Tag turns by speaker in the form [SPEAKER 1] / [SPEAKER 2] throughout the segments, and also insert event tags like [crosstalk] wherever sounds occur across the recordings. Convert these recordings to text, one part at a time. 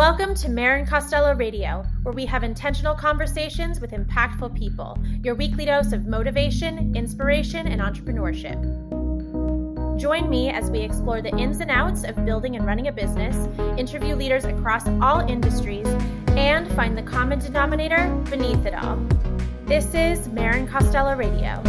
[SPEAKER 1] Welcome to Marin Costello Radio, where we have intentional conversations with impactful people, your weekly dose of motivation, inspiration, and entrepreneurship. Join me as we explore the ins and outs of building and running a business, interview leaders across all industries, and find the common denominator beneath it all. This is Marin Costello Radio.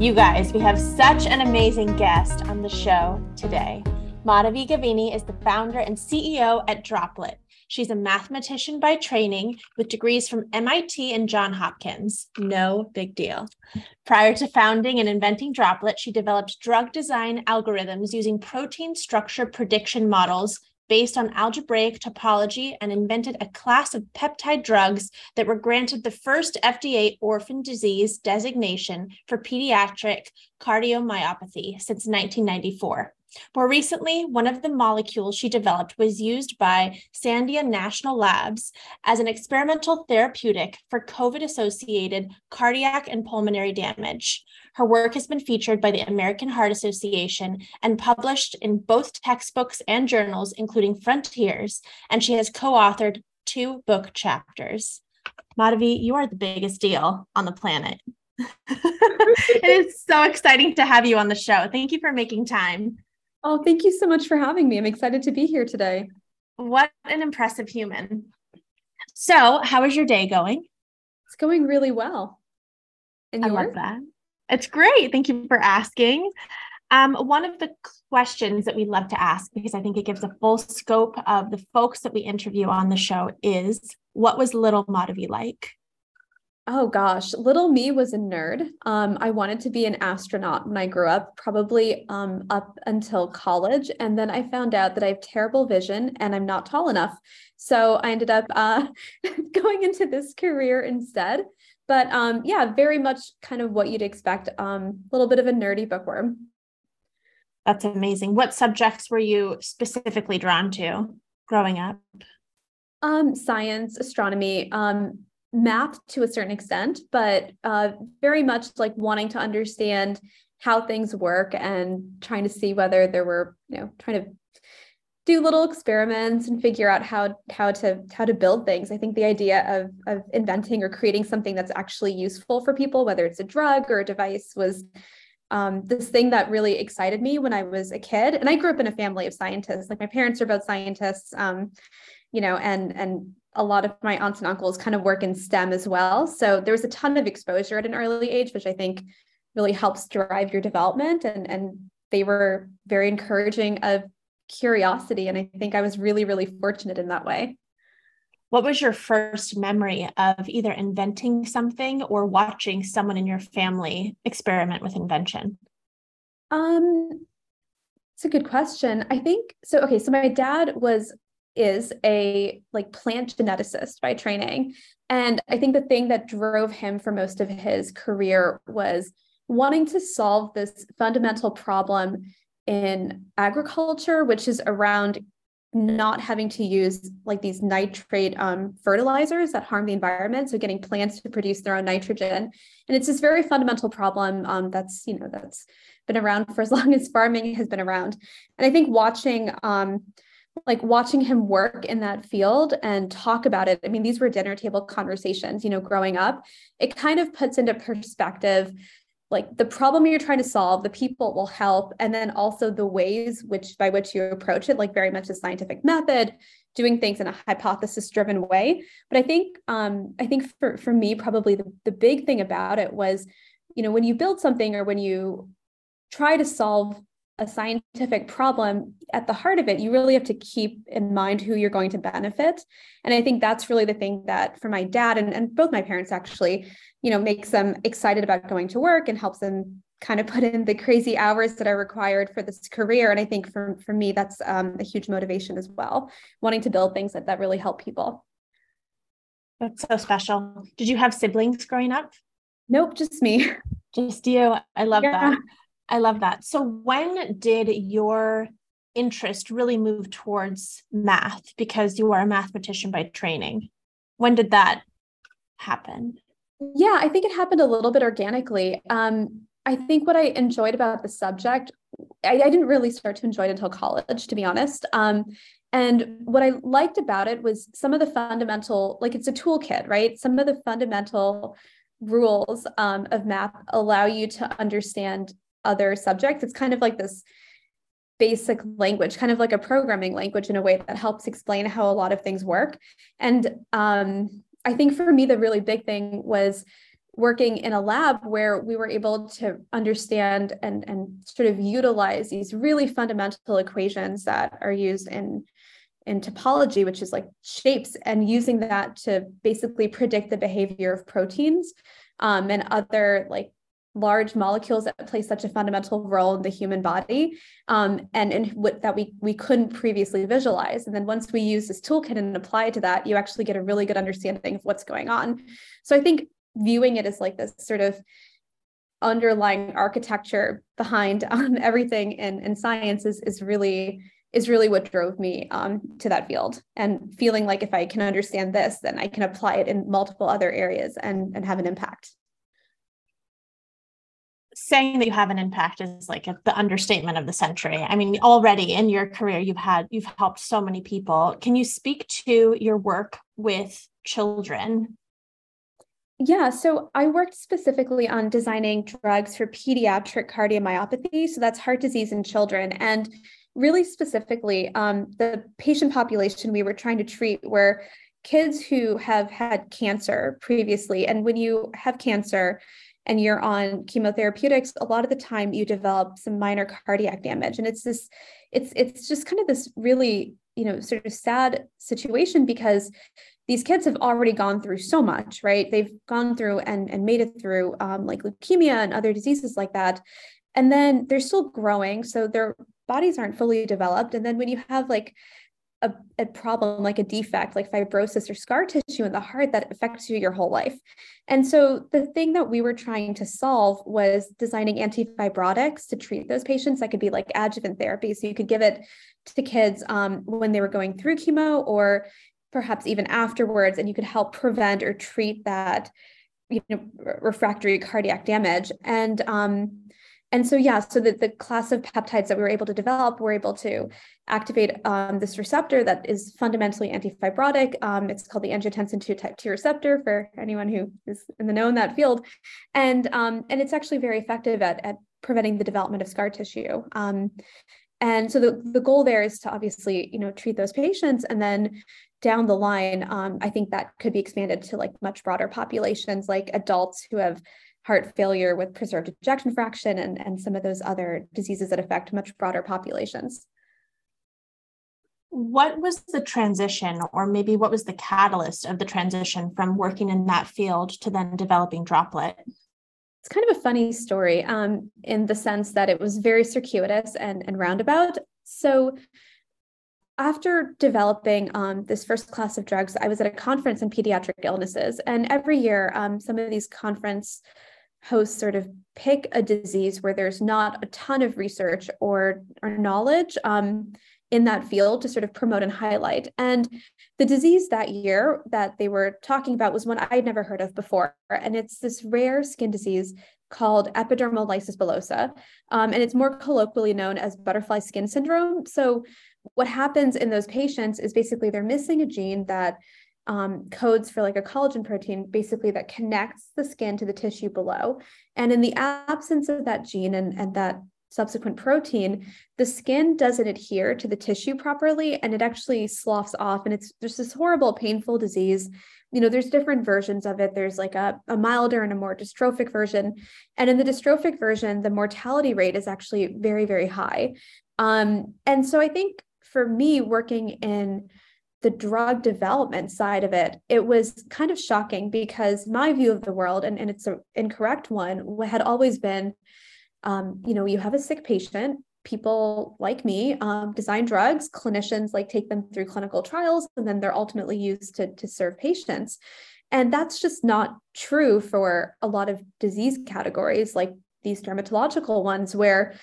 [SPEAKER 1] You guys, we have such an amazing guest on the show today. Madhavi Gavini is the founder and CEO at Droplette. She's a mathematician by training with degrees from MIT and Johns Hopkins. No big deal. Prior to founding and inventing Droplette, she developed drug design algorithms using protein structure prediction models based on algebraic topology and invented a class of peptide drugs that were granted the first FDA orphan disease designation for pediatric cardiomyopathy since 1994. More recently, one of the molecules she developed was used by Sandia National Labs as an experimental therapeutic for COVID associated cardiac and pulmonary damage. Her work has been featured by the American Heart Association and published in both textbooks and journals, including Frontiers, and she has co authored two book chapters. Madhavi, you are the biggest deal on the planet. [laughs] it is so exciting to have you on the show. Thank you for making time.
[SPEAKER 2] Oh, thank you so much for having me. I'm excited to be here today.
[SPEAKER 1] What an impressive human. So, how is your day going?
[SPEAKER 2] It's going really well.
[SPEAKER 1] And I love that. It's great. Thank you for asking. Um, one of the questions that we love to ask, because I think it gives a full scope of the folks that we interview on the show, is what was little Madhavi like?
[SPEAKER 2] Oh gosh, little me was a nerd. Um, I wanted to be an astronaut when I grew up, probably um, up until college. And then I found out that I have terrible vision and I'm not tall enough. So I ended up uh, [laughs] going into this career instead. But um, yeah, very much kind of what you'd expect. A um, little bit of a nerdy bookworm.
[SPEAKER 1] That's amazing. What subjects were you specifically drawn to growing up?
[SPEAKER 2] Um, science, astronomy, um, math to a certain extent, but uh, very much like wanting to understand how things work and trying to see whether there were, you know, trying to do little experiments and figure out how how to how to build things. I think the idea of of inventing or creating something that's actually useful for people, whether it's a drug or a device, was um, this thing that really excited me when I was a kid. And I grew up in a family of scientists. Like my parents are both scientists, um, you know, and and a lot of my aunts and uncles kind of work in STEM as well. So there was a ton of exposure at an early age, which I think really helps drive your development. And, and they were very encouraging of curiosity. And I think I was really, really fortunate in that way.
[SPEAKER 1] What was your first memory of either inventing something or watching someone in your family experiment with invention?
[SPEAKER 2] Um, it's a good question. I think so. Okay, so my dad was is a like plant geneticist by training. And I think the thing that drove him for most of his career was wanting to solve this fundamental problem in agriculture, which is around not having to use like these nitrate um, fertilizers that harm the environment. So getting plants to produce their own nitrogen. And it's this very fundamental problem um, that's you know that's been around for as [laughs] long as farming has been around. And i think watching um, like watching him work in that field and talk about it. I mean, these were dinner table conversations, you know, growing up. It kind of puts into perspective like the problem you're trying to solve, the people will help, and then also the ways which by which you approach it, like very much a scientific method, doing things in a hypothesis driven way. But I think um, I think for for me, probably the, the big thing about it was, you know, when you build something or when you try to solve a scientific problem at the heart of it you really have to keep in mind who you're going to benefit. And i think that's really the thing that for my dad and, and both my parents actually you know makes them excited about going to work and helps them kind of put in the crazy hours that are required for this career. And i think for, for me that's um, a huge motivation as well wanting to build things that, that really help people.
[SPEAKER 1] That's so special. Did you have siblings growing up?
[SPEAKER 2] Nope just me. [laughs]
[SPEAKER 1] Just you. I love yeah. that I love that. So, when did your interest really move towards math because you are a mathematician by training? When did that happen?
[SPEAKER 2] Yeah, I think it happened a little bit organically. Um, I think what I enjoyed about the subject I, I, didn't really start to enjoy it until college, to be honest. Um, and what I liked about it was some of the fundamental, like it's a toolkit, right? Some of the fundamental rules um, of math allow you to understand other subjects. It's kind of like this basic language, kind of like a programming language in a way that helps explain how a lot of things work. And um, I think for me, the really big thing was working in a lab where we were able to understand and, and sort of utilize these really fundamental equations that are used in in topology, which is like shapes, and using that to basically predict the behavior of proteins um, and other like large molecules that play such a fundamental role in the human body um, and, and what that we, we couldn't previously visualize. And then once we use this toolkit and apply it to that, you actually get a really good understanding of what's going on. So I think viewing it as like this sort of underlying architecture behind [laughs] um, everything in, in science is, is really is really what drove me um, to that field and feeling like if I can understand this, then I can apply it in multiple other areas and, and have an impact
[SPEAKER 1] saying that you have an impact is like a, the understatement of the century. I mean, already in your career, you've had, you've helped so many people. Can you speak to your work with children?
[SPEAKER 2] Yeah, so I worked specifically on designing drugs for pediatric cardiomyopathy. So that's heart disease in children. And really specifically, um, the patient population we were trying to treat were kids who have had cancer previously. And when you have cancer, and you're on chemotherapeutics, a lot of the time you develop some minor cardiac damage. And it's this, it's it's just kind of this really, you know, sort of sad situation because these kids have already gone through so much, right? They've gone through and, and made it through um, like leukemia and other diseases like that. And then they're still growing. So their bodies aren't fully developed. And then when you have like a, a, problem like a defect like fibrosis or scar tissue in the heart that affects you your whole life. And so the thing that we were trying to solve was designing antifibrotics to treat those patients. That could be like adjuvant therapy. So you could give it to kids um, when they were going through chemo or perhaps even afterwards and you could help prevent or treat that you know refractory cardiac damage. And um, and so yeah so the, the class of peptides that we were able to develop were able to activate um, this receptor that is fundamentally antifibrotic. Um, it's called the angiotensin 2 type 2 receptor for anyone who is in the know in that field. And um, and it's actually very effective at, at preventing the development of scar tissue. Um, and so the, the goal there is to obviously you know treat those patients. And then down the line um, i think that could be expanded to like much broader populations like adults who have heart failure with preserved ejection fraction and, and some of those other diseases that affect much broader populations.
[SPEAKER 1] What was the transition, or maybe what was the catalyst of the transition from working in that field to then developing Droplette?
[SPEAKER 2] It's kind of a funny story um, in the sense that it was very circuitous and, and roundabout. So, after developing um, this first class of drugs, I was at a conference in pediatric illnesses. And every year, um, some of these conference hosts sort of pick a disease where there's not a ton of research or, or knowledge um, in that field to sort of promote and highlight. And the disease that year that they were talking about was one I'd never heard of before. And it's this rare skin disease called epidermolysis bullosa. Um, and it's more colloquially known as butterfly skin syndrome. So, what happens in those patients is basically they're missing a gene that um, codes for like a collagen protein, basically that connects the skin to the tissue below. And in the absence of that gene and, and that subsequent protein, the skin doesn't adhere to the tissue properly and it actually sloughs off. And it's just this horrible, painful disease. You know, there's different versions of it. There's like a, a milder and a more dystrophic version. And in the dystrophic version, the mortality rate is actually very, very high. Um, and so I think for me, working in the drug development side of it, it was kind of shocking because my view of the world, and, and it's an incorrect one, had always been um, you know, you have a sick patient, people like me um, design drugs, clinicians like take them through clinical trials, and then they're ultimately used to, to serve patients. And that's just not true for a lot of disease categories like these dermatological ones, where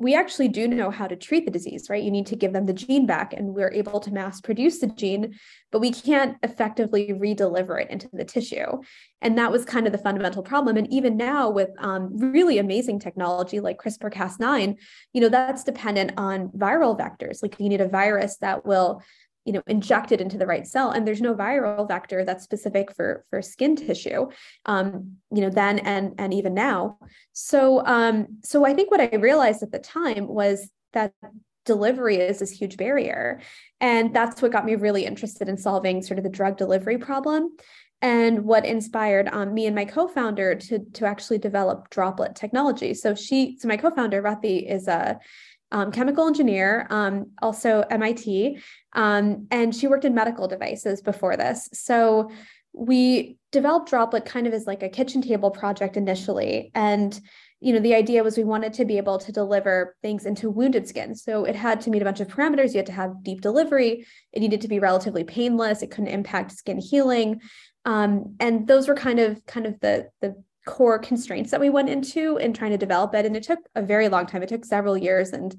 [SPEAKER 2] we actually do know how to treat the disease, right? You need to give them the gene back, and we're able to mass produce the gene, but we can't effectively re-deliver it into the tissue. And that was kind of the fundamental problem. And even now, with um, really amazing technology like CRISPR-Cas9, you know, that's dependent on viral vectors. Like you need a virus that will you know injected into the right cell and there's no viral vector that's specific for for skin tissue um you know then and and even now. So um so i think what i realized at the time was that delivery is this huge barrier and that's what got me really interested in solving sort of the drug delivery problem. And what inspired um, me and my co-founder to to actually develop Droplette technology. So she so my co-founder Rathi is a um, chemical engineer, um, also MIT, um, and she worked in medical devices before this. So we developed Droplette kind of as like a kitchen table project initially. And you know, the idea was we wanted to be able to deliver things into wounded skin. So it had to meet a bunch of parameters. You had to have deep delivery. It needed to be relatively painless. It couldn't impact skin healing. Um, and those were kind of kind of the the core constraints that we went into in trying to develop it. And it took a very long time. It took several years and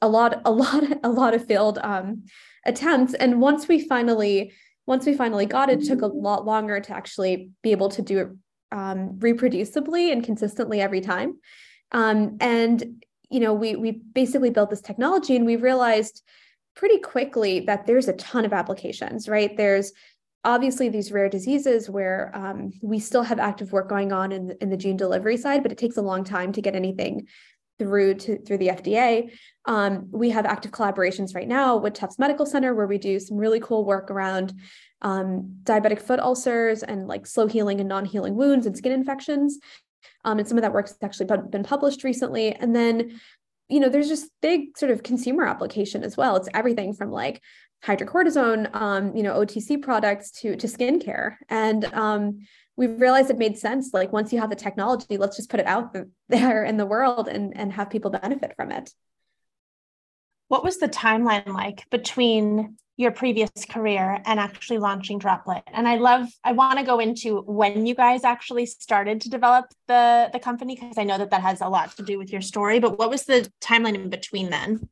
[SPEAKER 2] a lot a [laughs] lot a lot of failed um, attempts. And once we finally once we finally got it, it took a lot longer to actually be able to do it um, reproducibly and consistently every time. Um, and you know we we basically built this technology and we realized pretty quickly that there's a ton of applications right? There's obviously these rare diseases where um, we still have active work going on in, in the gene delivery side, but it takes a long time to get anything through to through the FDA. Um, we have active collaborations right now with Tufts Medical Center where we do some really cool work around um, diabetic foot ulcers and like slow healing and non-healing wounds and skin infections. Um, and some of that work's actually been published recently. And then, you know, there's just big sort of consumer application as well. It's everything from like hydrocortisone, um, you know, OTC products to to skincare. And um, we realized it made sense. Like once you have the technology, let's just put it out [laughs] there in the world and and have people benefit from it.
[SPEAKER 1] What was the timeline like between your previous career and actually launching Droplette? And I love, I want to go into when you guys actually started to develop the the company because I know that that has a lot to do with your story. But what was the timeline in between then?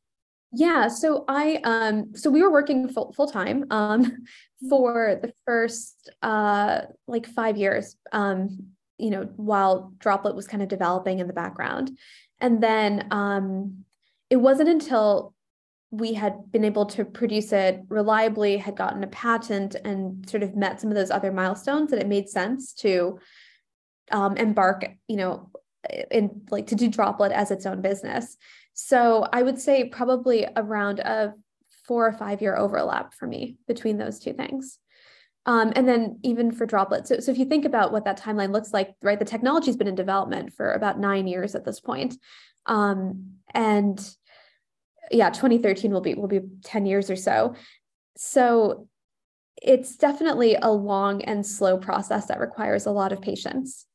[SPEAKER 2] Yeah, so I um so we were working full full time um mm-hmm. for the first uh like 5 years um you know while Droplette was kind of developing in the background. And then um it wasn't until we had been able to produce it reliably, had gotten a patent and sort of met some of those other milestones that it made sense to um embark, you know, in like to do Droplette as its own business. So I would say probably around a four or five year overlap for me between those two things. Um, and then even for droplets. So, so if you think about what that timeline looks like, right, the technology's been in development for about nine years at this point. Um, and yeah, 2013 will be will be 10 years or so. So it's definitely a long and slow process that requires a lot of patience.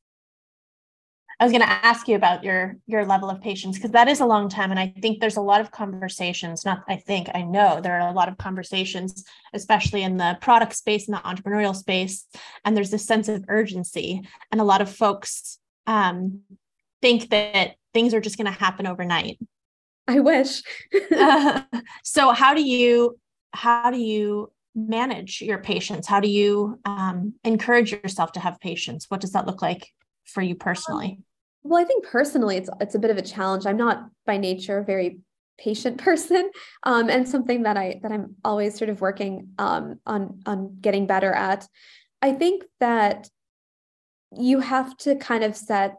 [SPEAKER 1] I was going to ask you about your your level of patience because that is a long time, and I think there's a lot of conversations. Not I think I know there are a lot of conversations, especially in the product space and the entrepreneurial space, and there's this sense of urgency, and a lot of folks um, think that things are just going to happen overnight.
[SPEAKER 2] I wish.
[SPEAKER 1] uh, [laughs] [laughs] so how do you how do you manage your patience? How do you um, encourage yourself to have patience? What does that look like for you personally?
[SPEAKER 2] Well, I think personally, it's it's a bit of a challenge. I'm not by nature a very patient [laughs] person, um, and something that I that I'm always sort of working um, on on getting better at. I think that you have to kind of set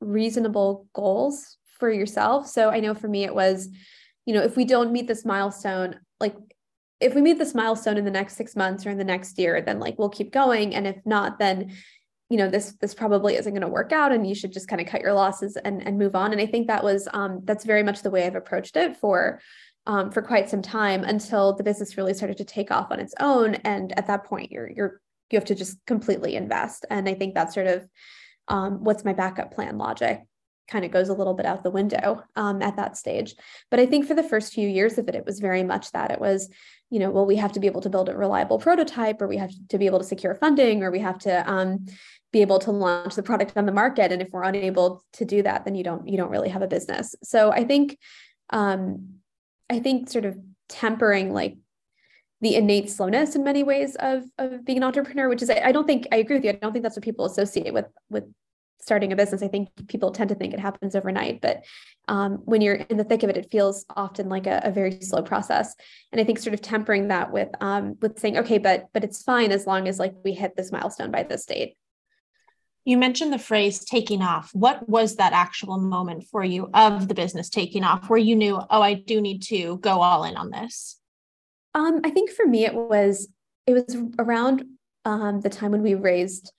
[SPEAKER 2] reasonable goals for yourself. So I know for me, it was, you know, if we don't meet this milestone, like if we meet this milestone in the next six months or in the next year, then like we'll keep going. And if not, then you know this this probably isn't going to work out and you should just kind of cut your losses and and move on. And i think that was um, that's very much the way i've approached it for um, for quite some time until the business really started to take off on its own. And at that point you're you're you have to just completely invest. And i think that's sort of um, what's my backup plan logic kind of goes a little bit out the window um, at that stage. But i think for the first few years of it it was very much that. It was you know well we have to be able to build a reliable prototype or we have to be able to secure funding or we have to um, be able to launch the product on the market and if we're unable to do that then you don't you don't really have a business so i think um, I think sort of tempering like the innate slowness in many ways of of being an entrepreneur, which is I, don't think I agree with you. I don't think that's what people associate with with starting a business. I think people tend to think it happens overnight, but um, when you're in the thick of it, it feels often like a, a, very slow process. And I think sort of tempering that with um, with saying, okay, but but it's fine as long as like we hit this milestone by this date.
[SPEAKER 1] You mentioned the phrase taking off. What was that actual moment for you of the business taking off where you knew, oh, I do need to go all in on this?
[SPEAKER 2] Um, I think for me it was it was around um, the time when we raised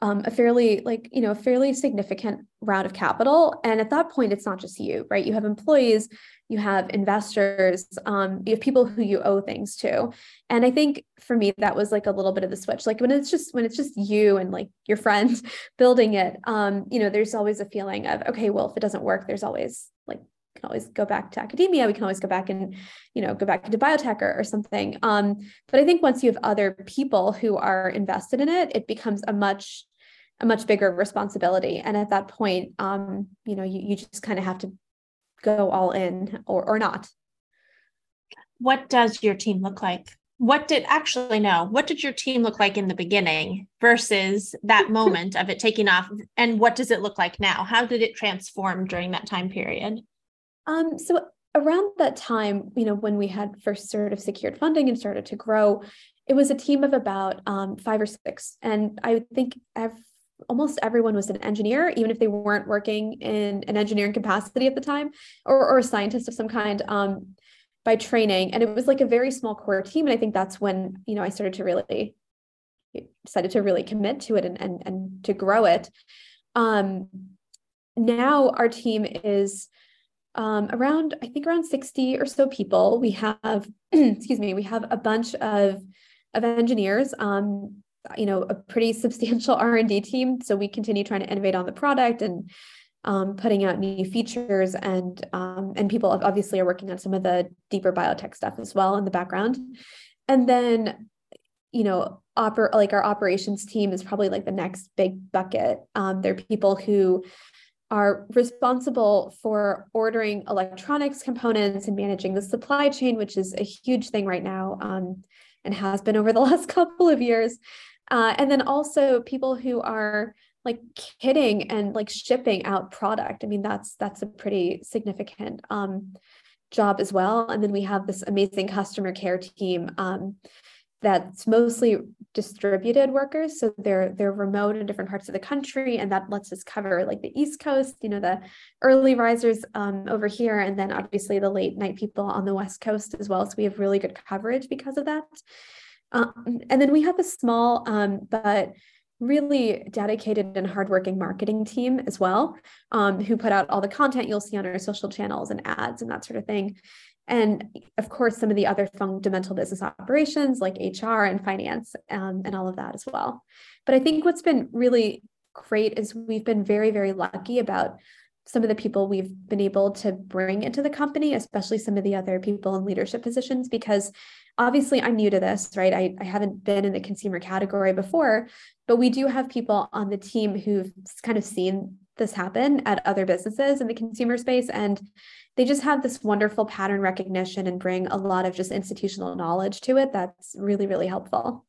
[SPEAKER 2] um, a fairly like you know a fairly significant round of capital and at that point it's not just you right you have employees you have investors um, you have people who you owe things to and i think for me that was like a little bit of the switch like when it's just when it's just you and like your friends [laughs] building it um, you know there's always a feeling of okay well if it doesn't work there's always like can always go back to academia. We can always go back and, you know, go back into biotech or, or something. Um, but I think once you have other people who are invested in it, it becomes a much a much bigger responsibility. And at that point, um, you know, you, you just kind of have to go all in or, or not.
[SPEAKER 1] What does your team look like? What did actually no, what did your team look like in the beginning versus that [laughs] moment of it taking off? And what does it look like now? How did it transform during that time period?
[SPEAKER 2] Um, so around that time, you know, when we had first sort of secured funding and started to grow, it was a team of about um, five or six. And I think every, almost everyone was an engineer, even if they weren't working in an engineering capacity at the time or, or a scientist of some kind um, by training. And it was like a very small core team. And I think that's when, you know, I started to really decided to really commit to it and, and, and to grow it. Um, now our team is um, around, I think around 60 or so people. We have, [clears throat] excuse me, we have a bunch of, of engineers, um, you know, a pretty substantial [laughs] R&D team. So we continue trying to innovate on the product and um, putting out new features and um, and people obviously are working on some of the deeper biotech stuff as well in the background. And then, you know, oper- like our operations team is probably like the next big bucket. Um, they're people who are responsible for ordering electronics components and managing the supply chain, which is a huge thing right now um, and has been over the [laughs] last couple of years. Uh, and then also people who are like kidding and like shipping out product. I mean, that's that's a pretty significant um, job as well. And then we have this amazing customer care team um, that's mostly distributed workers so they're they're remote in different parts of the country and that lets us cover like the east coast you know the early risers um, over here and then obviously the late night people on the west coast as well so we have really good coverage because of that um, and then we have a small um, but really dedicated and hardworking marketing team as well um, who put out all the content you'll see on our social channels and ads and that sort of thing. And of course some of the other fundamental business operations like hr and finance um, and all of that as well. But i think what's been really great is we've been very very lucky about some of the people we've been able to bring into the company especially some of the other people in leadership positions because obviously i'm new to this right? I, I haven't been in the consumer category before but we do have people on the team who've kind of seen this happen at other businesses in the consumer space and they just have this wonderful pattern recognition and bring a lot of just institutional knowledge to it that's really really helpful.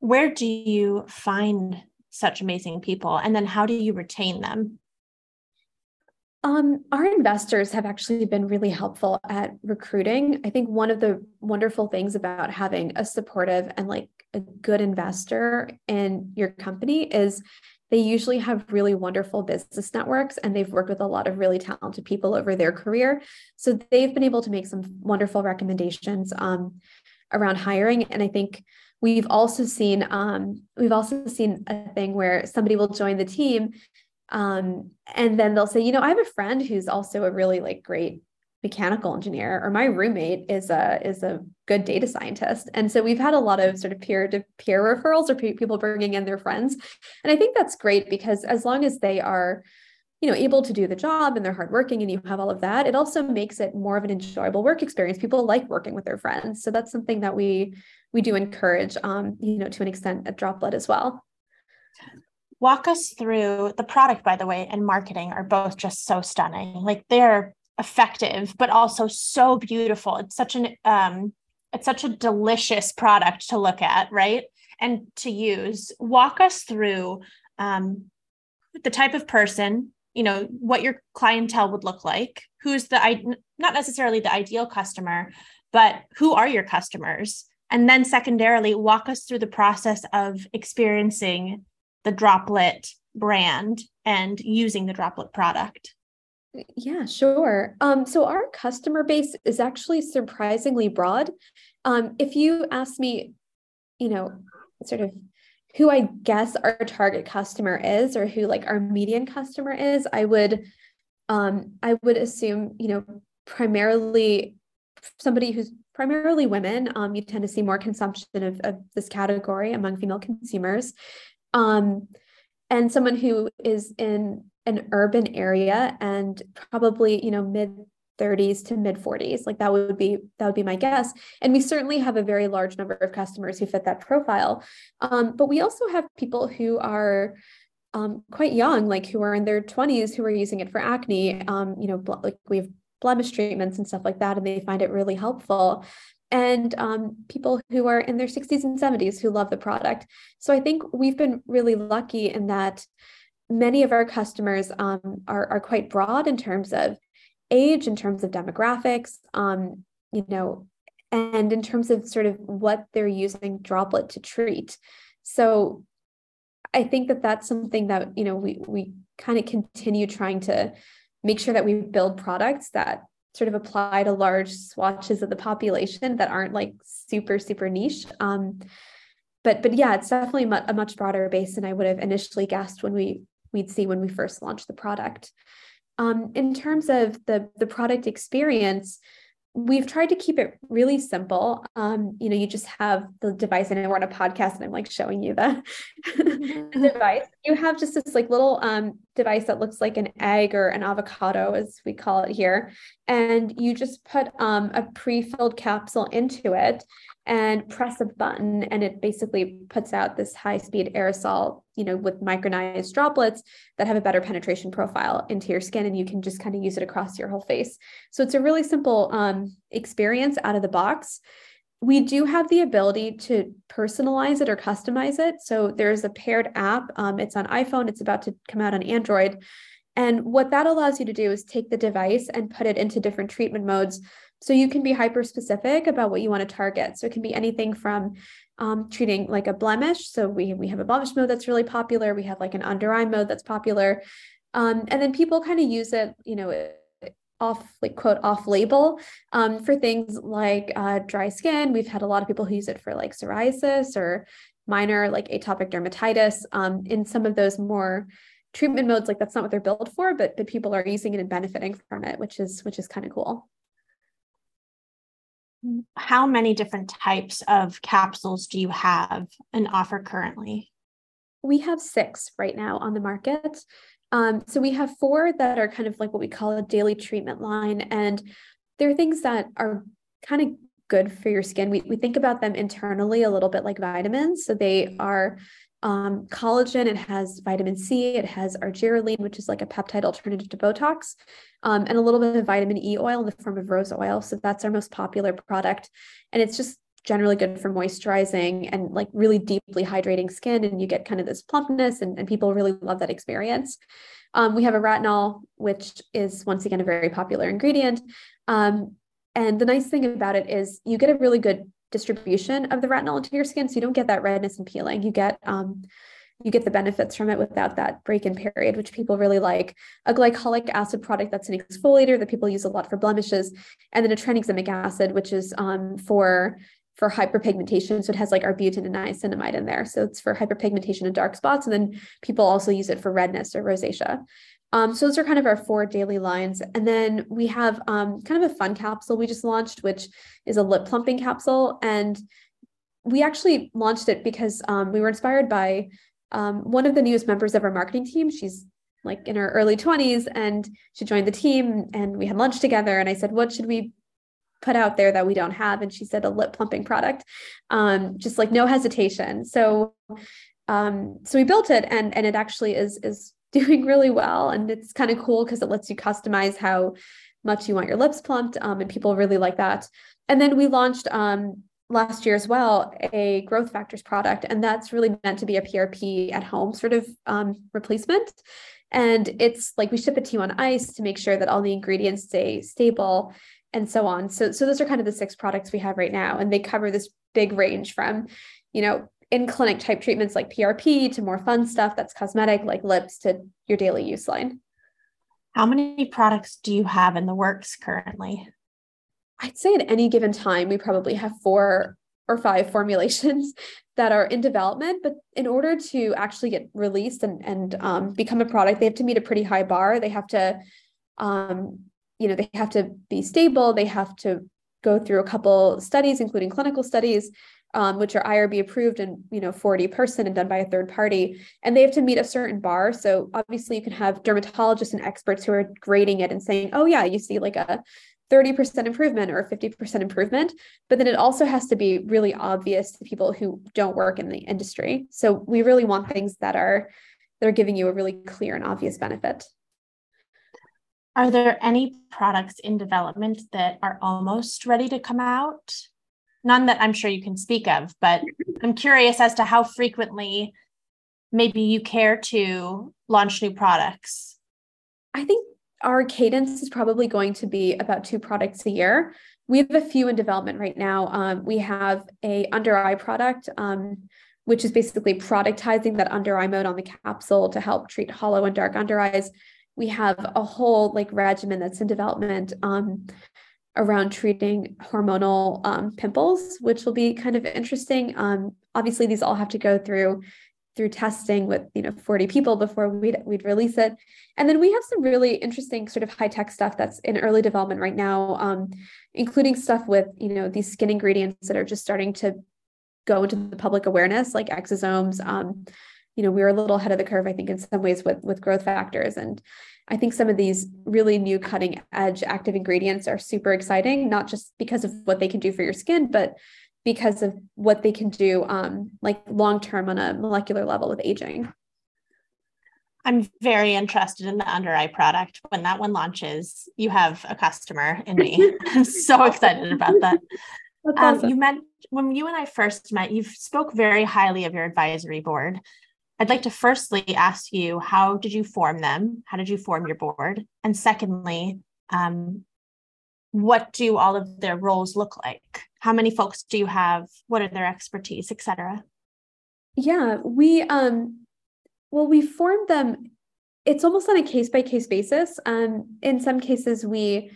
[SPEAKER 1] Where do you find such amazing people and then how do you retain them
[SPEAKER 2] um, our investors have actually been really helpful at recruiting. I think one of the wonderful things about having a supportive and like a good investor in your company is they usually have really wonderful business networks and they've worked with a lot of really talented people over their career. So they've been able to make some wonderful recommendations um, around hiring. And I think we've also seen um, we've also seen a thing where somebody will join the team um, and then they'll say, you know, I have a friend who's also a really like great mechanical engineer or my roommate is a is a good data scientist. And so we've had a lot of sort of peer to peer referrals or people bringing in their friends. And i think that's great because as long as they are you know able to do the job and they're hardworking and you have all of that it also makes it more of an enjoyable work experience. People like working with their friends. So that's something that we we do encourage um you know to an extent at Droplette as well
[SPEAKER 1] walk us through the product by the way and marketing are both just so stunning like they're effective, but also so beautiful. It's such an um, it's such a delicious product to look at, right? And to use. Walk us through um, the type of person, you know, what your clientele would look like, who's the not necessarily the ideal customer, but who are your customers? And then secondarily, walk us through the process of experiencing the Droplette brand and using the Droplette product.
[SPEAKER 2] Yeah, sure. Um, so our customer base is actually surprisingly broad. Um, if you ask me, you know, sort of who I guess our target customer is or who like our median customer is, I would um, I would assume, you know, primarily somebody who's primarily women. Um, you tend to see more consumption of, of this category among female consumers. Um, and someone who is in an urban area and probably, you know, mid 30s to mid 40s like that would be that would be my guess. And we certainly have a very large number of customers who fit that profile. Um, but we also have people who are um, quite young like who are in their 20s who are using it for acne. Um, you know like we have blemish treatments and stuff like that and they find it really helpful and um, people who are in their 60s and 70s who love the product. So i think we've been really lucky in that many of our customers um, are, are quite broad in terms of age in terms of demographics um, you know and in terms of sort of what they're using Droplette to treat. So i think that that's something that you know we we kind of continue trying to make sure that we build products that sort of apply to large swatches of the population that aren't like super super niche um, but but yeah it's definitely a much broader base than i would have initially guessed when we we'd see when we first launched the product um, in terms of the, the product experience, we've tried to keep it really simple. Um, you know, you just have the device, and we're on a podcast, and I'm like showing you the, [laughs] the device. You have just this like little um, device that looks like an egg or an avocado, as we call it here, and you just put um, a pre-filled capsule into it, and press a button and it basically puts out this high speed aerosol you know with micronized droplets that have a better penetration profile into your skin and you can just kind of use it across your whole face. So it's a really simple um, experience out of the box we do have the ability to personalize it or customize it so there's a paired app um, it's on iphone it's about to come out on android and what that allows you to do is take the device and put it into different treatment modes so you can be hyper specific about what you want to target. So it can be anything from um, treating like a blemish. So we, we have a blemish mode that's really popular. We have like an under eye mode that's popular. Um, and then people kind of use it, you know, off like quote off label um, for things like uh, dry skin. We've had a lot of people who use it for like psoriasis or minor like atopic dermatitis. Um, in some of those more treatment modes, like that's not what they're built for, but but people are using it and benefiting from it, which is which is kind of cool
[SPEAKER 1] how many different types of capsules do you have and offer currently?
[SPEAKER 2] We have six right now on the market. Um, so we have four that are kind of like what we call a daily treatment line, and they're things that are kind of good for your skin. We, we think about them internally a little bit like vitamins. So they are um, collagen, it has vitamin C, it has argireline, which is like a peptide alternative to Botox, um, and a little bit of vitamin E oil in the form of rose oil. So that's our most popular product. And it's just generally good for moisturizing and like really deeply hydrating skin. And you get kind of this plumpness, and, and people really love that experience. Um, we have a retinol, which is once again a very popular ingredient. Um, and the nice thing about it is you get a really good distribution of the retinol into your skin. So you don't get that redness and peeling. You get um, you get the benefits from it without that break-in period, which people really like. A glycolic acid product that's an exfoliator that people use a lot for blemishes, and then a tranexamic acid, which is um, for for hyperpigmentation. So it has like arbutin and niacinamide in there. So it's for hyperpigmentation and dark spots. And then people also use it for redness or rosacea. Um, so those are kind of our four daily lines. And then we have um, kind of a fun capsule we just launched, which is a lip plumping capsule. And we actually launched it because um, we were inspired by um, one of the newest members of our marketing team. She's like in her early 20s and she joined the team and we had lunch together. And I said, what should we put out there that we don't have? And she said a lip plumping product, um, just like no hesitation. So um, so we built it and and it actually is is [laughs] doing really well. And it's kind of cool because it lets you customize how much you want your lips plumped. Um, and people really like that. And then we launched um, last year as well a growth factors product. And that's really meant to be a PRP at home sort of um, replacement. And it's like we ship it to you on ice to make sure that all the ingredients stay stable and so on. So, so those are kind of the six products we have right now. And they cover this big range from, you know, in clinic type treatments like PRP to more fun stuff that's cosmetic like lips to your daily use line.
[SPEAKER 1] How many products do you have in the works currently?
[SPEAKER 2] I'd say at any given time, we probably have four or five [laughs] formulations that are in development. But in order to actually get released and, and um, become a product, they have to meet a pretty high bar. They have to, um, you know, they have to be stable. They have to go through a couple studies, including clinical studies, um, which are IRB approved and you know 40 person and done by a third party, and they have to meet a certain bar. So obviously, you can have dermatologists and experts who are grading it and saying, "Oh yeah, you see like a 30% improvement or 50% improvement. But then it also has to be really obvious to people who don't work in the industry. So we really want things that are that are giving you a really clear and obvious benefit.
[SPEAKER 1] Are there any products in development that are almost ready to come out? None that I'm sure you can speak of, but I'm curious as to how frequently maybe you care to launch new products.
[SPEAKER 2] I think our cadence is probably going to be about two products a year. We have a few in development right now. Um, we have a under eye product, um, which is basically productizing that under eye mode on the capsule to help treat hollow and dark under eyes. We have a whole like regimen that's in development um, around treating hormonal um, pimples, which will be kind of interesting. Um, obviously, these all have to go through through testing with you know 40 people before we'd we'd release it and then we have some really interesting sort of high tech stuff that's in early development right now um, including stuff with you know these skin ingredients that are just starting to go into the public awareness like exosomes um, you know we are a little ahead of the curve i think in some ways with with growth factors and i think some of these really new cutting edge active ingredients are super exciting not just because of what they can do for your skin but because of what they can do um, like long term on a molecular level with aging.
[SPEAKER 1] I'm very interested in the under eye product. When that one launches, you have a customer in me. [laughs] I'm so excited about that. Um, awesome. You met when you and I first met, you spoke very highly of your advisory board. I'd like to firstly ask you, how did you form them? How did you form your board? And secondly, um, what do all of their roles look like? How many folks do you have? What are their expertise, et cetera?
[SPEAKER 2] Yeah, we um well, we formed them. It's almost on a case by case basis. Um, in some cases, we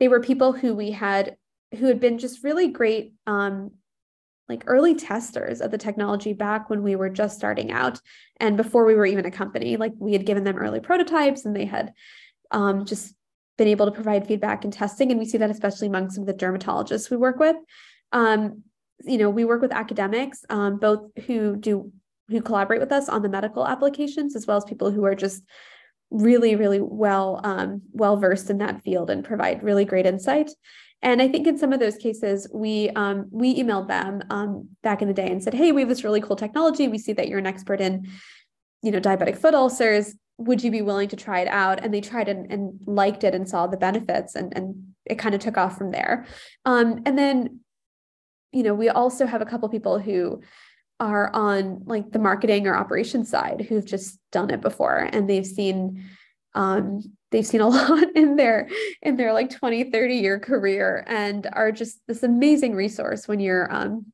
[SPEAKER 2] they were people who we had who had been just really great um like early testers of the technology back when we were just starting out and before we were even a company like we had given them early prototypes and they had um, just been able to provide feedback and testing. And we see that especially among some of the dermatologists we work with. Um, you know, we work with academics, um, both who do who collaborate with us on the medical applications, as well as people who are just really, really well um, well versed in that field and provide really great insight. And I think in some of those cases, we um, we emailed them um, back in the day and said, "Hey, we have this really cool technology. We see that you're an expert in, you know, diabetic foot ulcers would you be willing to try it out? And they tried it and, and liked it and saw the benefits and, and it kind of took off from there. Um, and then, you know, we also have a couple people who are on like the marketing or operations side who've just done it before and they've seen um, they've seen a [laughs] lot in their in their like 20 30 year career and are just this amazing resource when you're um,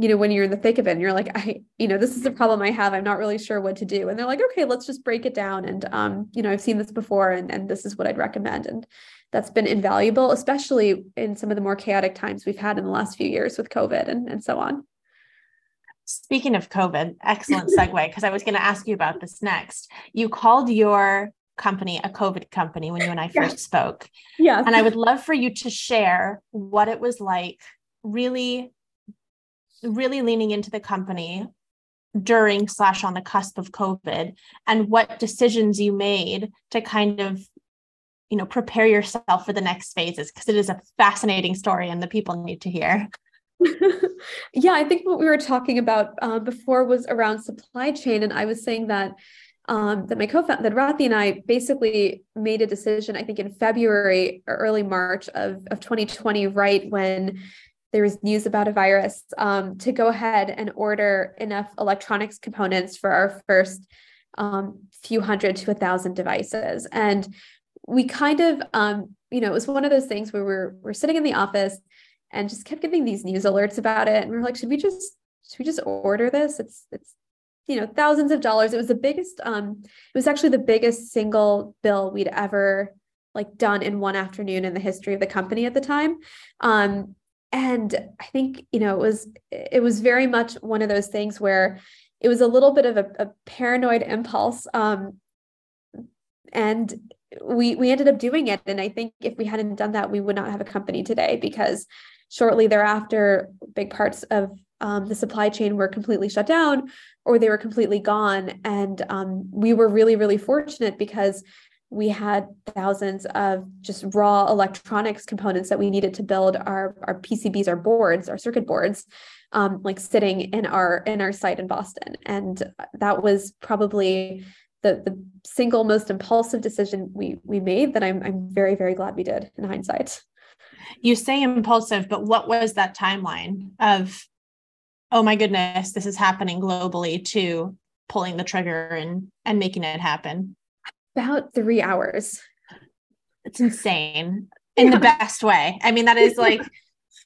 [SPEAKER 2] you know, when you're in the thick of it and you're like, I, you know, this is a problem I have. I'm not really sure what to do. And they're like, okay, let's just break it down. And, um, you know, I've seen this before and, and this is what I'd recommend. And that's been invaluable, especially in some of the more chaotic times we've had in the last few years with COVID and, and so on.
[SPEAKER 1] Speaking of COVID, excellent segue, because I was going to ask you about this next. You called your company a COVID company when you and I first yeah. spoke.
[SPEAKER 2] Yeah.
[SPEAKER 1] And I would love for you to share what it was like really really leaning into the company during slash on the cusp of COVID and what decisions you made to kind of you know prepare yourself for the next phases because it is a fascinating story and the people need to hear [laughs]
[SPEAKER 2] yeah i think what we were talking about uh, before was around supply chain and i was saying that um, that my co-founder, that Rathi and I basically made a decision, I think in February or early March of, of 2020, right when there was news about a virus, um, to go ahead and order enough electronics components for our first um, few hundred to a thousand devices. And we kind of, um, you know, it was one of those things where we're, we're sitting in the office and just kept getting these news alerts about it. And we are like, should we just, should we just order this? It's, it's you know thousands of dollars. It was the biggest um it was actually the biggest single bill we'd ever like done in one afternoon in the history of the company at the time. Um and i think you know it was it was very much one of those things where it was a little bit of a, a paranoid impulse um and we we ended up doing it. And i think if we hadn't done that we would not have a company today because shortly thereafter big parts of um, the supply chain were completely shut down or they were completely gone. And um, we were really, really fortunate because we had thousands of just raw electronics components that we needed to build our, our PCBs, our boards, our circuit boards, um, like sitting in our in our site in Boston. And that was probably the the single most impulsive decision we we made that I'm I'm very, very glad we did in hindsight.
[SPEAKER 1] You say impulsive, but what was that timeline of oh my goodness, this is happening globally to pulling the trigger and and making it happen?
[SPEAKER 2] About three hours.
[SPEAKER 1] It's insane in yeah. the best way. I mean, that is [laughs] like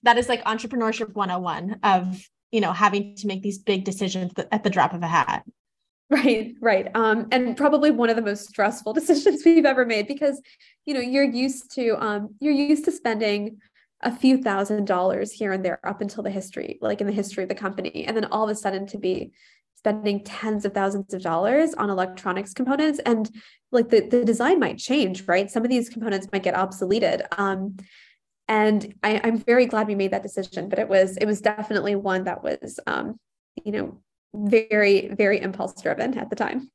[SPEAKER 1] that is like entrepreneurship 101 of you know having to make these big decisions at the drop of a hat.
[SPEAKER 2] Right, right. Um, and probably one of the most stressful [laughs] decisions we've ever made because you know you're used to um you're used to spending a few thousand dollars here and there up until the history, like in the history of the company. And then all of a sudden to be spending tens of thousands of dollars on electronics components and like the, the design might change, right? Some of these components might get obsoleted. Um, and I, I'm very glad we made that decision, but it was it was definitely one that was um, you know, very, very impulse driven at the time.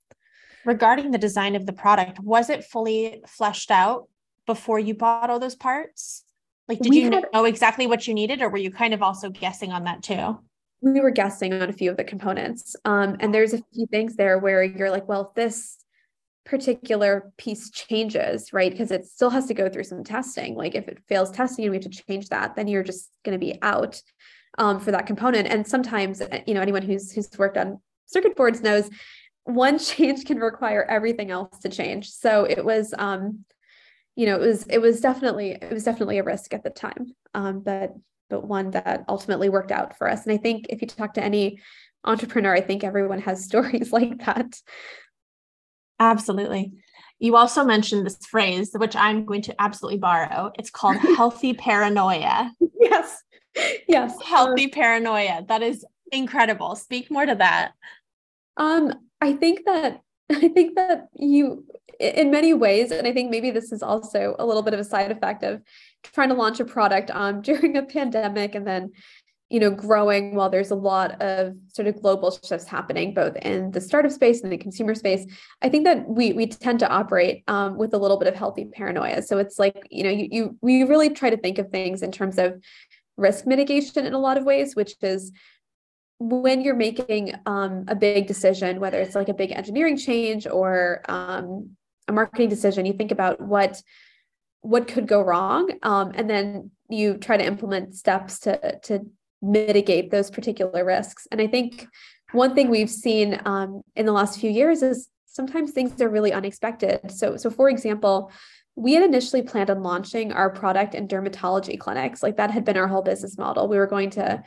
[SPEAKER 1] Regarding the design of the product, was it fully fleshed out before you bought all those parts? Like, did we you had, know exactly what you needed, or were you kind of also guessing on that too?
[SPEAKER 2] We were guessing on a few of the components. Um, and there's a few things there where you're like, well, if this particular piece changes, right? Because it still has to go through some testing. Like if it fails testing and we have to change that, then you're just going to be out um, for that component. And sometimes, uh, you know, anyone who's who's worked on circuit boards knows one [laughs] change can require everything else to change. So it was um, you know, it was it was definitely it was definitely a risk at the time, um, but but one that ultimately worked out for us. And I think if you talk to any entrepreneur, I think everyone has [laughs] stories like that.
[SPEAKER 1] Absolutely. You also mentioned this phrase, which I'm going to absolutely borrow. It's called [laughs] healthy paranoia.
[SPEAKER 2] Yes. Yes.
[SPEAKER 1] Healthy um, paranoia. That is incredible. Speak more to that.
[SPEAKER 2] Um, I think that I think that you in many ways, and I think maybe this is also a little bit of a side effect of trying to launch a product um, [laughs] during a pandemic and then you know growing while there's a lot of sort of global shifts happening both in the startup space and the consumer space i think that we we tend to operate um, with a little bit of healthy paranoia. So it's like you know you, you we really try to think of things in terms of risk mitigation in a lot of ways which is when you're making um, a big decision whether it's like a big engineering change or um, a marketing decision you think about what what could go wrong um, and then you try to implement steps to to mitigate those particular risks. And i think one thing we've seen um, in the last few years is sometimes things are really unexpected. So so for example we had initially planned on launching our product in dermatology clinics. Like that had been our whole business model. We were going to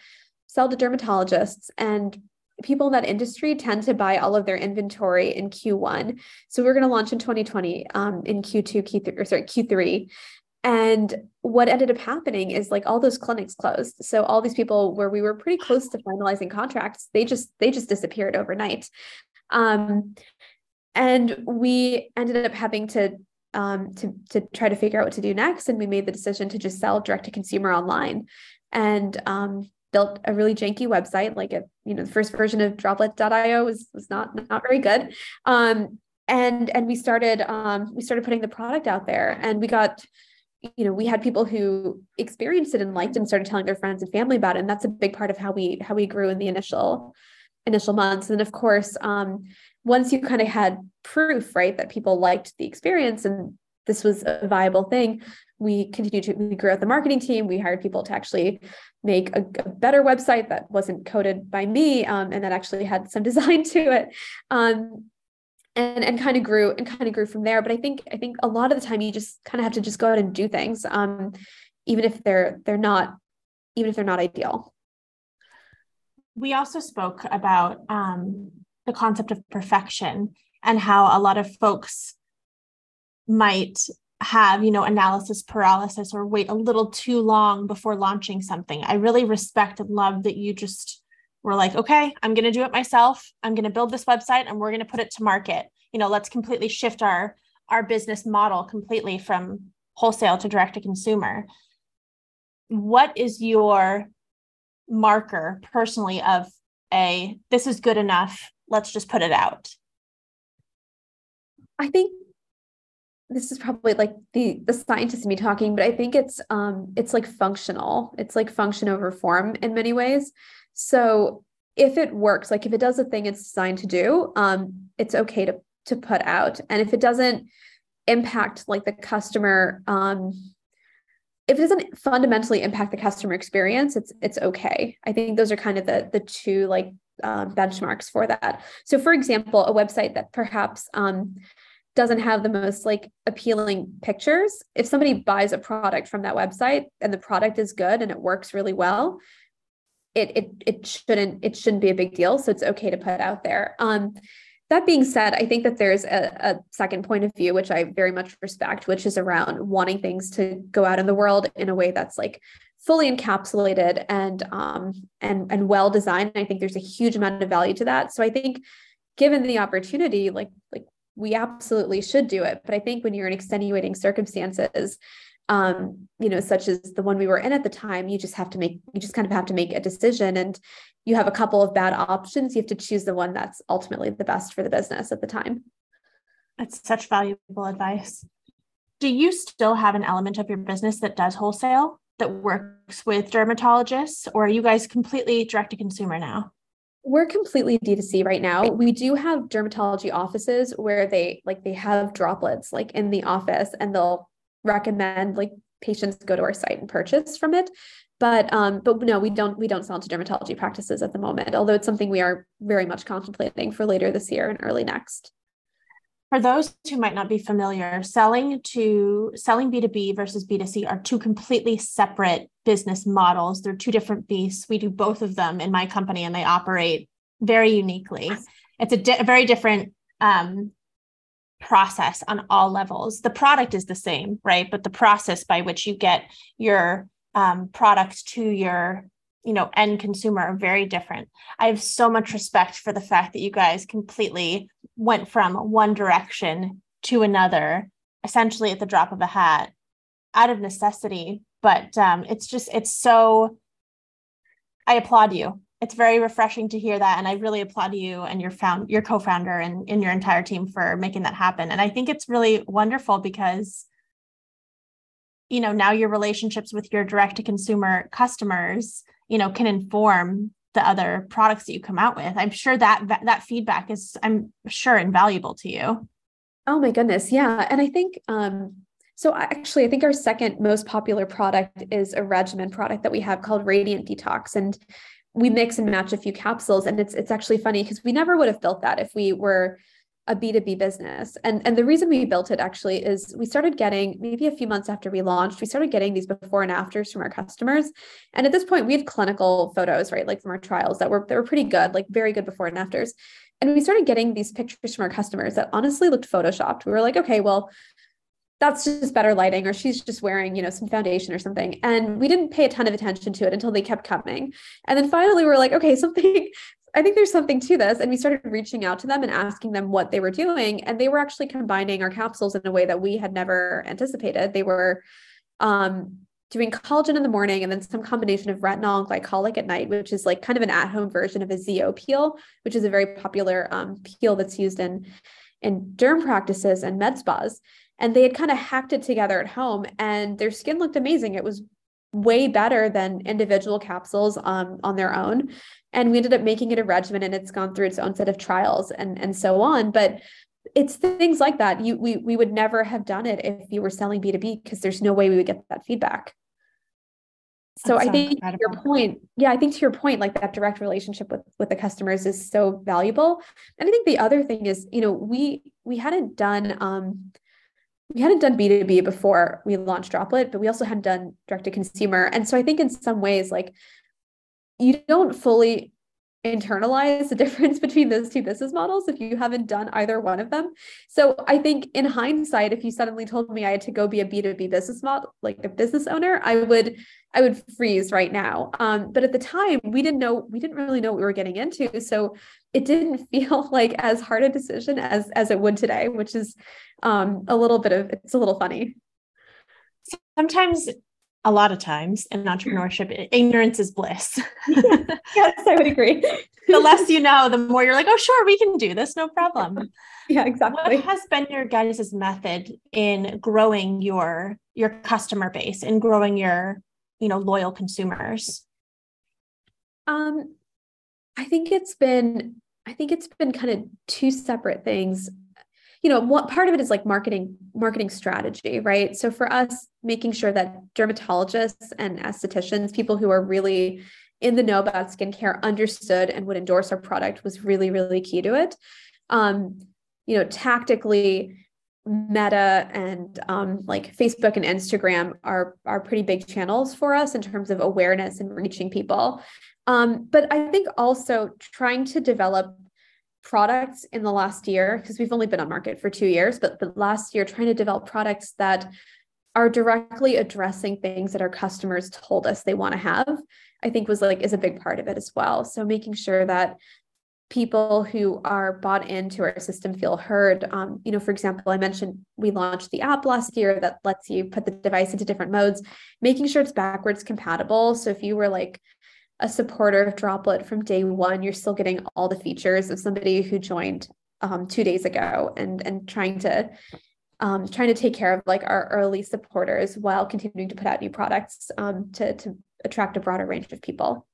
[SPEAKER 2] sell to dermatologists and people in that industry tend to buy all of their inventory in Q1. So we're going to launch in 2020 um, in Q2, Q3, or sorry, Q3. And what ended up happening is like all those clinics closed. So all these people where we were pretty close to finalizing contracts, they just they just disappeared overnight. Um, and we ended up having to um, to to try to figure out what to do next. And we made the decision to just sell direct to consumer online. And um, built a really janky website. Like it, you know, the first version of droplette.io was was not not very good. Um, and and we started um, we started putting the product out there, and we got you know we had people who experienced it and liked it and started telling their friends and family about it and that's a big part of how we how we grew in the initial initial months and of course um, once you kind of had proof, right, that people liked the experience and this was a viable thing, we continued to we grew out the marketing team. We hired people to actually make a, a better website that wasn't coded by me um, and that actually had some [laughs] design to it. Um, and and kind of grew and kind of grew from there. But I think I think a lot of the time you just kind of have to just go out and do things, um, even if they're they're not even if they're not ideal.
[SPEAKER 1] We also spoke about um, the concept of perfection and how a lot of folks might have you know analysis paralysis or wait a little too long before launching something. I really respect and love that you just were like okay i'm going to do it myself. I'm going to build this website and we're going to put it to market. You know let's completely shift our our business model completely from wholesale to direct to consumer. What is your marker personally of a this is good enough. Let's just put it out
[SPEAKER 2] i think this is probably like the the scientist me talking but i think it's um it's like functional. It's like function over form in many ways. So if it works like if it does the thing it's designed to do um it's okay to to put out. And if it doesn't impact like the customer um if it doesn't fundamentally impact the customer experience it's it's okay. I think those are kind of the the two like uh, benchmarks for that. So for example a website that perhaps um doesn't have the most like appealing pictures if somebody buys a product from that website and the product is good and it works really well it it it shouldn't it shouldn't be a big deal. So it's okay to put out there. Um that being said i think that there's a, a second point of view which i very much respect which is around wanting things to go out in the world in a way that's like fully encapsulated and um and and well designed. I think there's a huge amount of value to that. So i think given the opportunity like like we absolutely should do it. But I think when you're in extenuating circumstances, um, you know, such as the one we were in at the time, you just have to make, you just kind of have to make a decision and you have a couple of bad options. You have to choose the one that's ultimately the best for the business at the time.
[SPEAKER 1] That's such valuable advice. Do you still have an element of your business that does wholesale that works with dermatologists, or are you guys completely direct to consumer now?
[SPEAKER 2] We're completely D2C right now. We do have dermatology offices where they like they have droplets like in the office and they'll recommend like patients go to our site and purchase from it. But um, but no, we don't we don't sell to dermatology practices at the moment, although it's something we are very much contemplating for later this year and early next.
[SPEAKER 1] For those who might not be familiar, selling to selling B2B versus B2C are two completely separate business models. They're two different beasts. We do both of them in my company and they operate very uniquely. It's a, di- a very different um, process on all levels. The product is the same, right? But the process by which you get your um, product to your you know end consumer are very different i have so much respect for the fact that you guys completely went from one direction to another essentially at the drop of a hat out of necessity. But um, it's just it's so i applaud you. It's very refreshing to hear that. And i really applaud you and your found your co-founder and, and your entire team for making that happen. And i think it's really wonderful because you know now your relationships with your direct to consumer customers you know can inform the other products that you come out with. I'm sure that that feedback is i'm sure invaluable to you.
[SPEAKER 2] Oh my goodness. Yeah. And i think um so actually i think our second most popular product is a regimen product that we have called radiant detox. And we mix and match a few capsules. And it's it's actually funny because we never would have built that if we were a B2B business. And, and the reason we built it actually is we started getting, maybe a few months after we launched, we started getting these before and afters from our customers. And at this point, we had clinical photos, right? Like from our trials that were, that were pretty good, like very good before and afters. And we started getting these pictures from our customers that honestly looked photoshopped. We were like, okay, well, that's just better lighting or she's just wearing you know some foundation or something and we didn't pay a ton of attention to it until they kept coming and then finally we are like okay [laughs] something I think there's something to this. And we started reaching out to them and asking them what they were doing. And they were actually combining our capsules in a way that we had never anticipated. They were um, doing collagen in the morning and then some combination of retinol and glycolic at night, which is like kind of an at home version of a ZO peel, which is a very popular um, peel that's used in, in derm practices and med spas. And they had kind of hacked it together at home and their skin looked amazing. It was way better than individual capsules um, on their own. And we ended up making it a regimen and it's gone through its own set of trials and, and so on. But it's things like that. You we we would never have done it if you were selling B2B because there's no way we would get that feedback. So I think incredible. your point, yeah, I think to your point, like that direct relationship with with the customers is so valuable. And I think the other thing is, you know, we we hadn't done um we hadn't done B2B before we launched Droplette, but we also hadn't done direct to consumer. And so I think in some ways, like you don't fully internalize the [laughs] difference between those two business models if you haven't done either one of them. So I think in hindsight, if you suddenly told me I had to go be a B2B business model, like a business owner, I would I would freeze right now. Um, but at the time, we didn't know we didn't really know what we were getting into. So it didn't [laughs] feel like as hard a decision as as it would today, which is um, a little bit of it's a little funny.
[SPEAKER 1] Sometimes a lot of times in entrepreneurship, ignorance is bliss. [laughs]
[SPEAKER 2] yes, I would agree. [laughs]
[SPEAKER 1] the less you know, the more you're like, oh, sure, we can do this, no problem. [laughs]
[SPEAKER 2] Yeah, exactly.
[SPEAKER 1] What has been your guys' method in growing your your customer base and growing your, you know, loyal consumers?
[SPEAKER 2] Um, I think it's been I think it's been kind of two separate things you know what part of it is like marketing marketing strategy right? So for us making sure that dermatologists and estheticians people who are really in the know about skincare understood and would endorse our product was really really key to it. Um you know tactically meta and um, like facebook and instagram are are pretty big channels for us in terms of awareness and reaching people. Um, but i think also trying to develop products in the last year because we've only been on market for two years but the last year trying to develop products that are directly addressing things that our customers told us they want to have i think was like is a big part of it as well. So making sure that people who are bought into our system feel heard um, you know for example i mentioned we launched the app last year that lets you put the device into different modes making sure it's backwards compatible. So if you were like a supporter of Droplette from day one, you're still getting all the features of somebody who joined um, two days ago and and trying to um, trying to take care of like our early supporters while continuing to put out new products um, to to attract a broader range of people.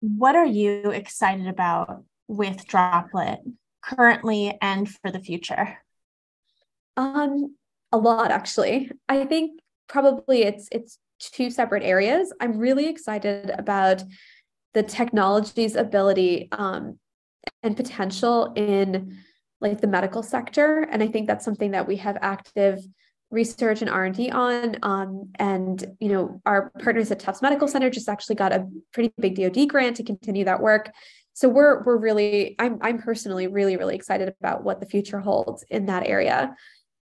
[SPEAKER 1] What are you excited about with Droplette currently and for the future?
[SPEAKER 2] Um, a lot actually. I think probably it's it's two separate areas. I'm really excited about the technology's ability um, and potential in like the medical sector, and I think that's something that we have active research and r&d on um, and you know our partners at tufts medical center just actually got a pretty big dod grant to continue that work so we're we're really i'm i'm personally really really excited about what the future holds in that area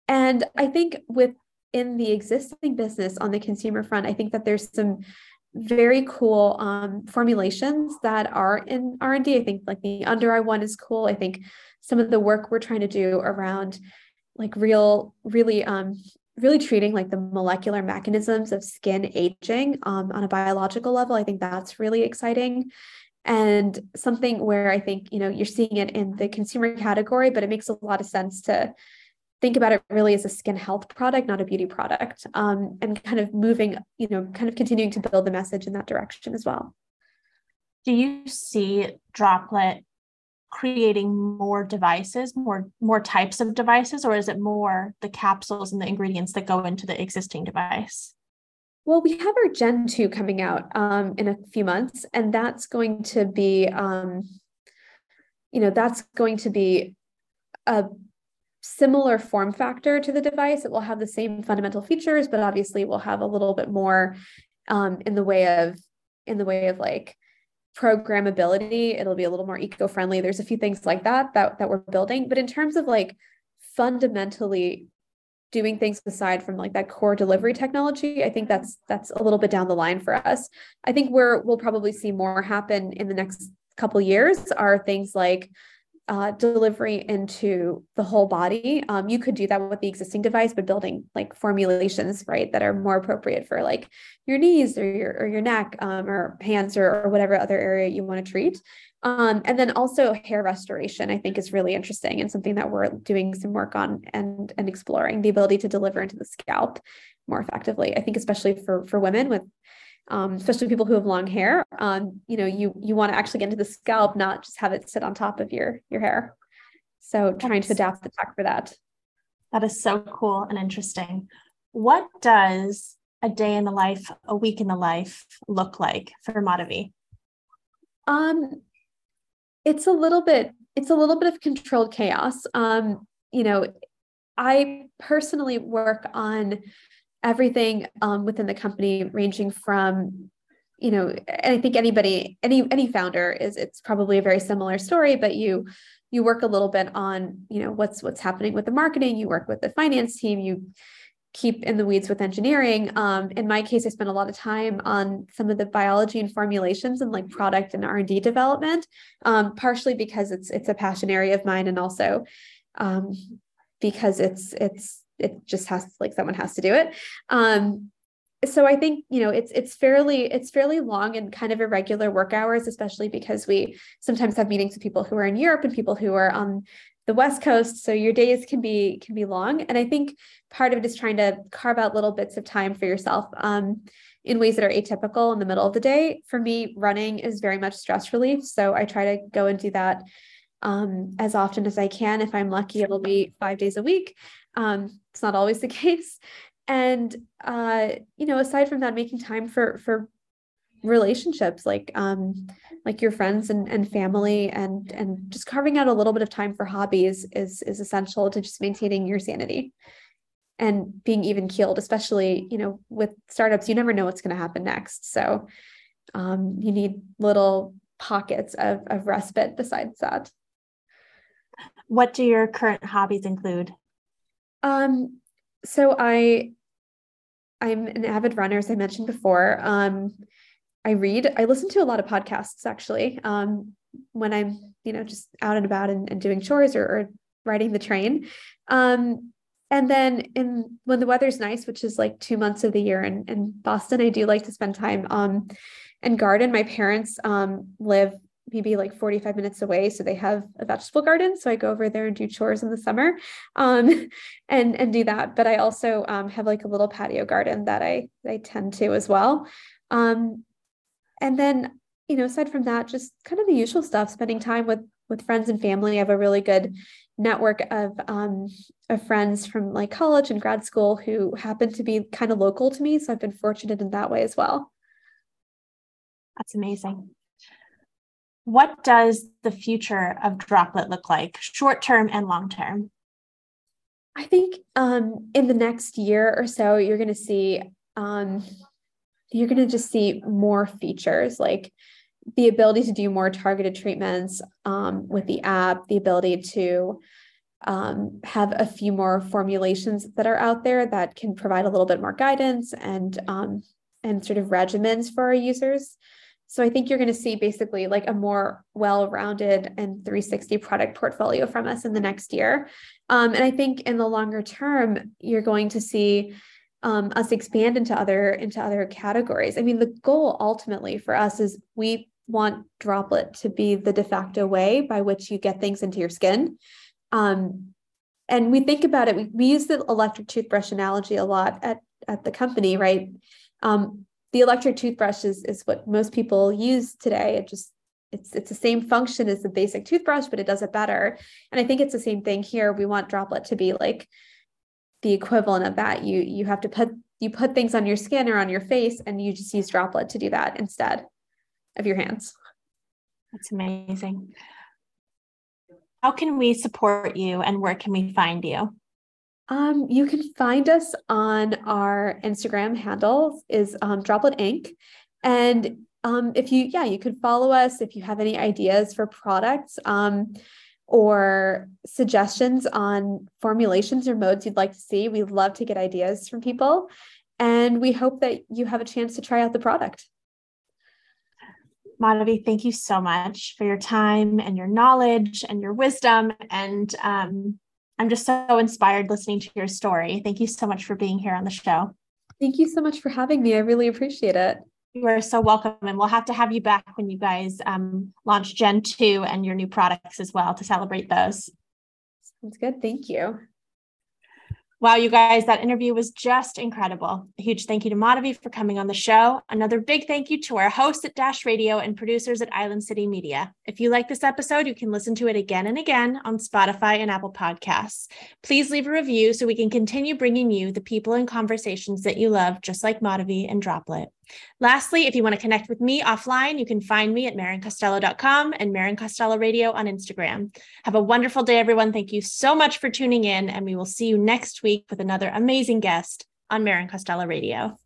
[SPEAKER 2] and i think with in the existing business on the consumer front, I think that there's some very cool um, formulations that are in R&D. I think like the under eye one is cool. I think some of the work we're trying to do around like real, really, um, really treating like the molecular mechanisms of skin aging um, on a biological level. I think that's really exciting and something where I think you know you're seeing it in the consumer category, but it makes a lot of sense to think about it really as a skin health product, not a beauty product, um, and kind of moving, you know, kind of continuing to build the message in that direction as well.
[SPEAKER 1] Do you see Droplette creating more devices, more more types of devices, or is it more the capsules and the ingredients that go into the existing device?
[SPEAKER 2] Well, we have our Gen 2 coming out um, in a few months, and that's going to be, um, you know, that's going to be a similar form factor to the device. It will have the same fundamental features, but obviously we'll have a little bit more um, in the way of in the way of like programmability. It'll be a little more eco-friendly. There's a few things like that that that we're building, but in terms of like fundamentally doing things aside from like that core delivery technology i think that's that's a little bit down the line for us i think we're we'll probably see more happen in the next couple years are things like uh, delivery into the whole body. Um, you could do that with the existing device, but building like formulations, right, that are more appropriate for like your knees or your or your neck um, or hands or, or whatever other area you want to treat. Um, and then also hair restoration, I think, is really interesting and something that we're doing some work on and and exploring the ability to deliver into the scalp more effectively. I think especially for for women with um, especially people who have long hair, um, you know, you you want to actually get into the scalp, not just have it sit on top of your your hair. So trying to adapt the tech for that.
[SPEAKER 1] That is so cool and interesting. What does a day in the life, a week in the life look like for Madhavi?
[SPEAKER 2] Um, it's a little bit, it's a little bit of controlled chaos. Um, you know, I personally work on everything um, within the company, ranging from, you know, and I think anybody, any any founder is it's probably a very similar story, but you you work a little bit on, you know, what's what's happening with the marketing, you work with the finance team, you keep in the weeds with engineering. Um, in my case, I spent a lot of time on some of the biology and formulations and like product and R and D development, um, partially because it's it's a passion area of mine, and also um, because it's it's it just has like someone has to do it. Um, so I think you know it's it's fairly it's fairly long and kind of irregular work hours, especially because we sometimes have meetings with people who are in Europe and people who are on the West Coast. So your days can be can be long, and I think part of it is trying to carve out little bits of time for yourself um, in ways that are atypical in the middle of the day. For me, running is very much stress relief, so I try to go and do that um, as often as I can. If I'm lucky, it'll be five days a week. Um, it's not always the [laughs] case, and uh, you know aside from that making time for for relationships like um like your friends and, and family and and just carving out a little bit of time for hobbies is is essential to just maintaining your sanity and being even keeled especially you know with startups you never know what's going to happen next. So um, you need little pockets of, of respite besides that.
[SPEAKER 1] What do your current hobbies include
[SPEAKER 2] um so i I'm an avid runner, as I mentioned before. Um, I read, I listen to a lot of podcasts actually um, when I'm, you know, just out and about and, and doing chores or, or, riding the train. Um, and then in when the weather's nice, which is like two months of the year in, in Boston, I do like to spend time um, and garden. My parents um, live maybe like 45 minutes away. So they have a vegetable garden. So I go over there and do chores in the summer um, [laughs] and, and do that. But I also um, have like a little patio garden that I, I tend to as well. Um, and then, you know, aside from that, just kind of the usual stuff, spending time with, with friends and family. I have a really good network of, um, of friends from like college and grad school who happen to be kind of local to me. So I've been fortunate in that way as well.
[SPEAKER 1] That's amazing what does the future of Droplette look like, short term and long term?
[SPEAKER 2] I think um, in the next year or so, you're going to see um, you're going to just see more features like the ability to do more targeted treatments um, with the app, the ability to um, have a few more formulations that are out there that can provide a little bit more guidance and um, and sort of regimens for our users. So I think you're going to see basically like a more well-rounded and 360 product portfolio from us in the next year. Um, and I think in the longer term, you're going to see um, us expand into other into other categories. I mean, the goal ultimately for us is we want Droplette to be the de facto way by which you get things into your skin. Um, and we think about it. We, we use the electric toothbrush analogy a lot at at the company, right? Um, the electric toothbrush is, is what most people use today. It just it's it's the same function as the basic toothbrush, but it does it better. And I think it's the same thing here. We want Droplette to be like the equivalent of that. You you have to put you put things on your skin or on your face, and you just use Droplette to do that instead of your hands.
[SPEAKER 1] That's amazing. How can we support you and where can we find you?
[SPEAKER 2] Um, you can find us on our Instagram handle is um, Droplette Inc. And um, if you, yeah, you could follow us if you have any ideas for products um, or suggestions on formulations or modes you'd like to see. We love to get ideas from people. And we hope that you have a chance to try out the product.
[SPEAKER 1] Madhavi, thank you so much for your time and your knowledge and your wisdom. And um, I'm just so inspired listening to your story. Thank you so much for being here on the show.
[SPEAKER 2] Thank you so much for having me. I really appreciate it.
[SPEAKER 1] You are so welcome. And we'll have to have you back when you guys um, launch Gen 2 and your new products as well to celebrate those.
[SPEAKER 2] Sounds good. Thank you.
[SPEAKER 1] Wow, you guys, that interview was just incredible. A huge thank you to Madhavi for coming on the show. Another big thank you to our hosts at Dash Radio and producers at Island City Media. If you like this episode, you can listen to it again and again on Spotify and Apple Podcasts. Please leave a review so we can continue bringing you the people and conversations that you love, just like Madhavi and Droplette. Lastly, if you want to connect with me offline, you can find me at marincostello.com and Marin Costello Radio on Instagram. Have a wonderful day, everyone. Thank you so much for tuning in, and we will see you next week with another amazing guest on Marin Costello Radio.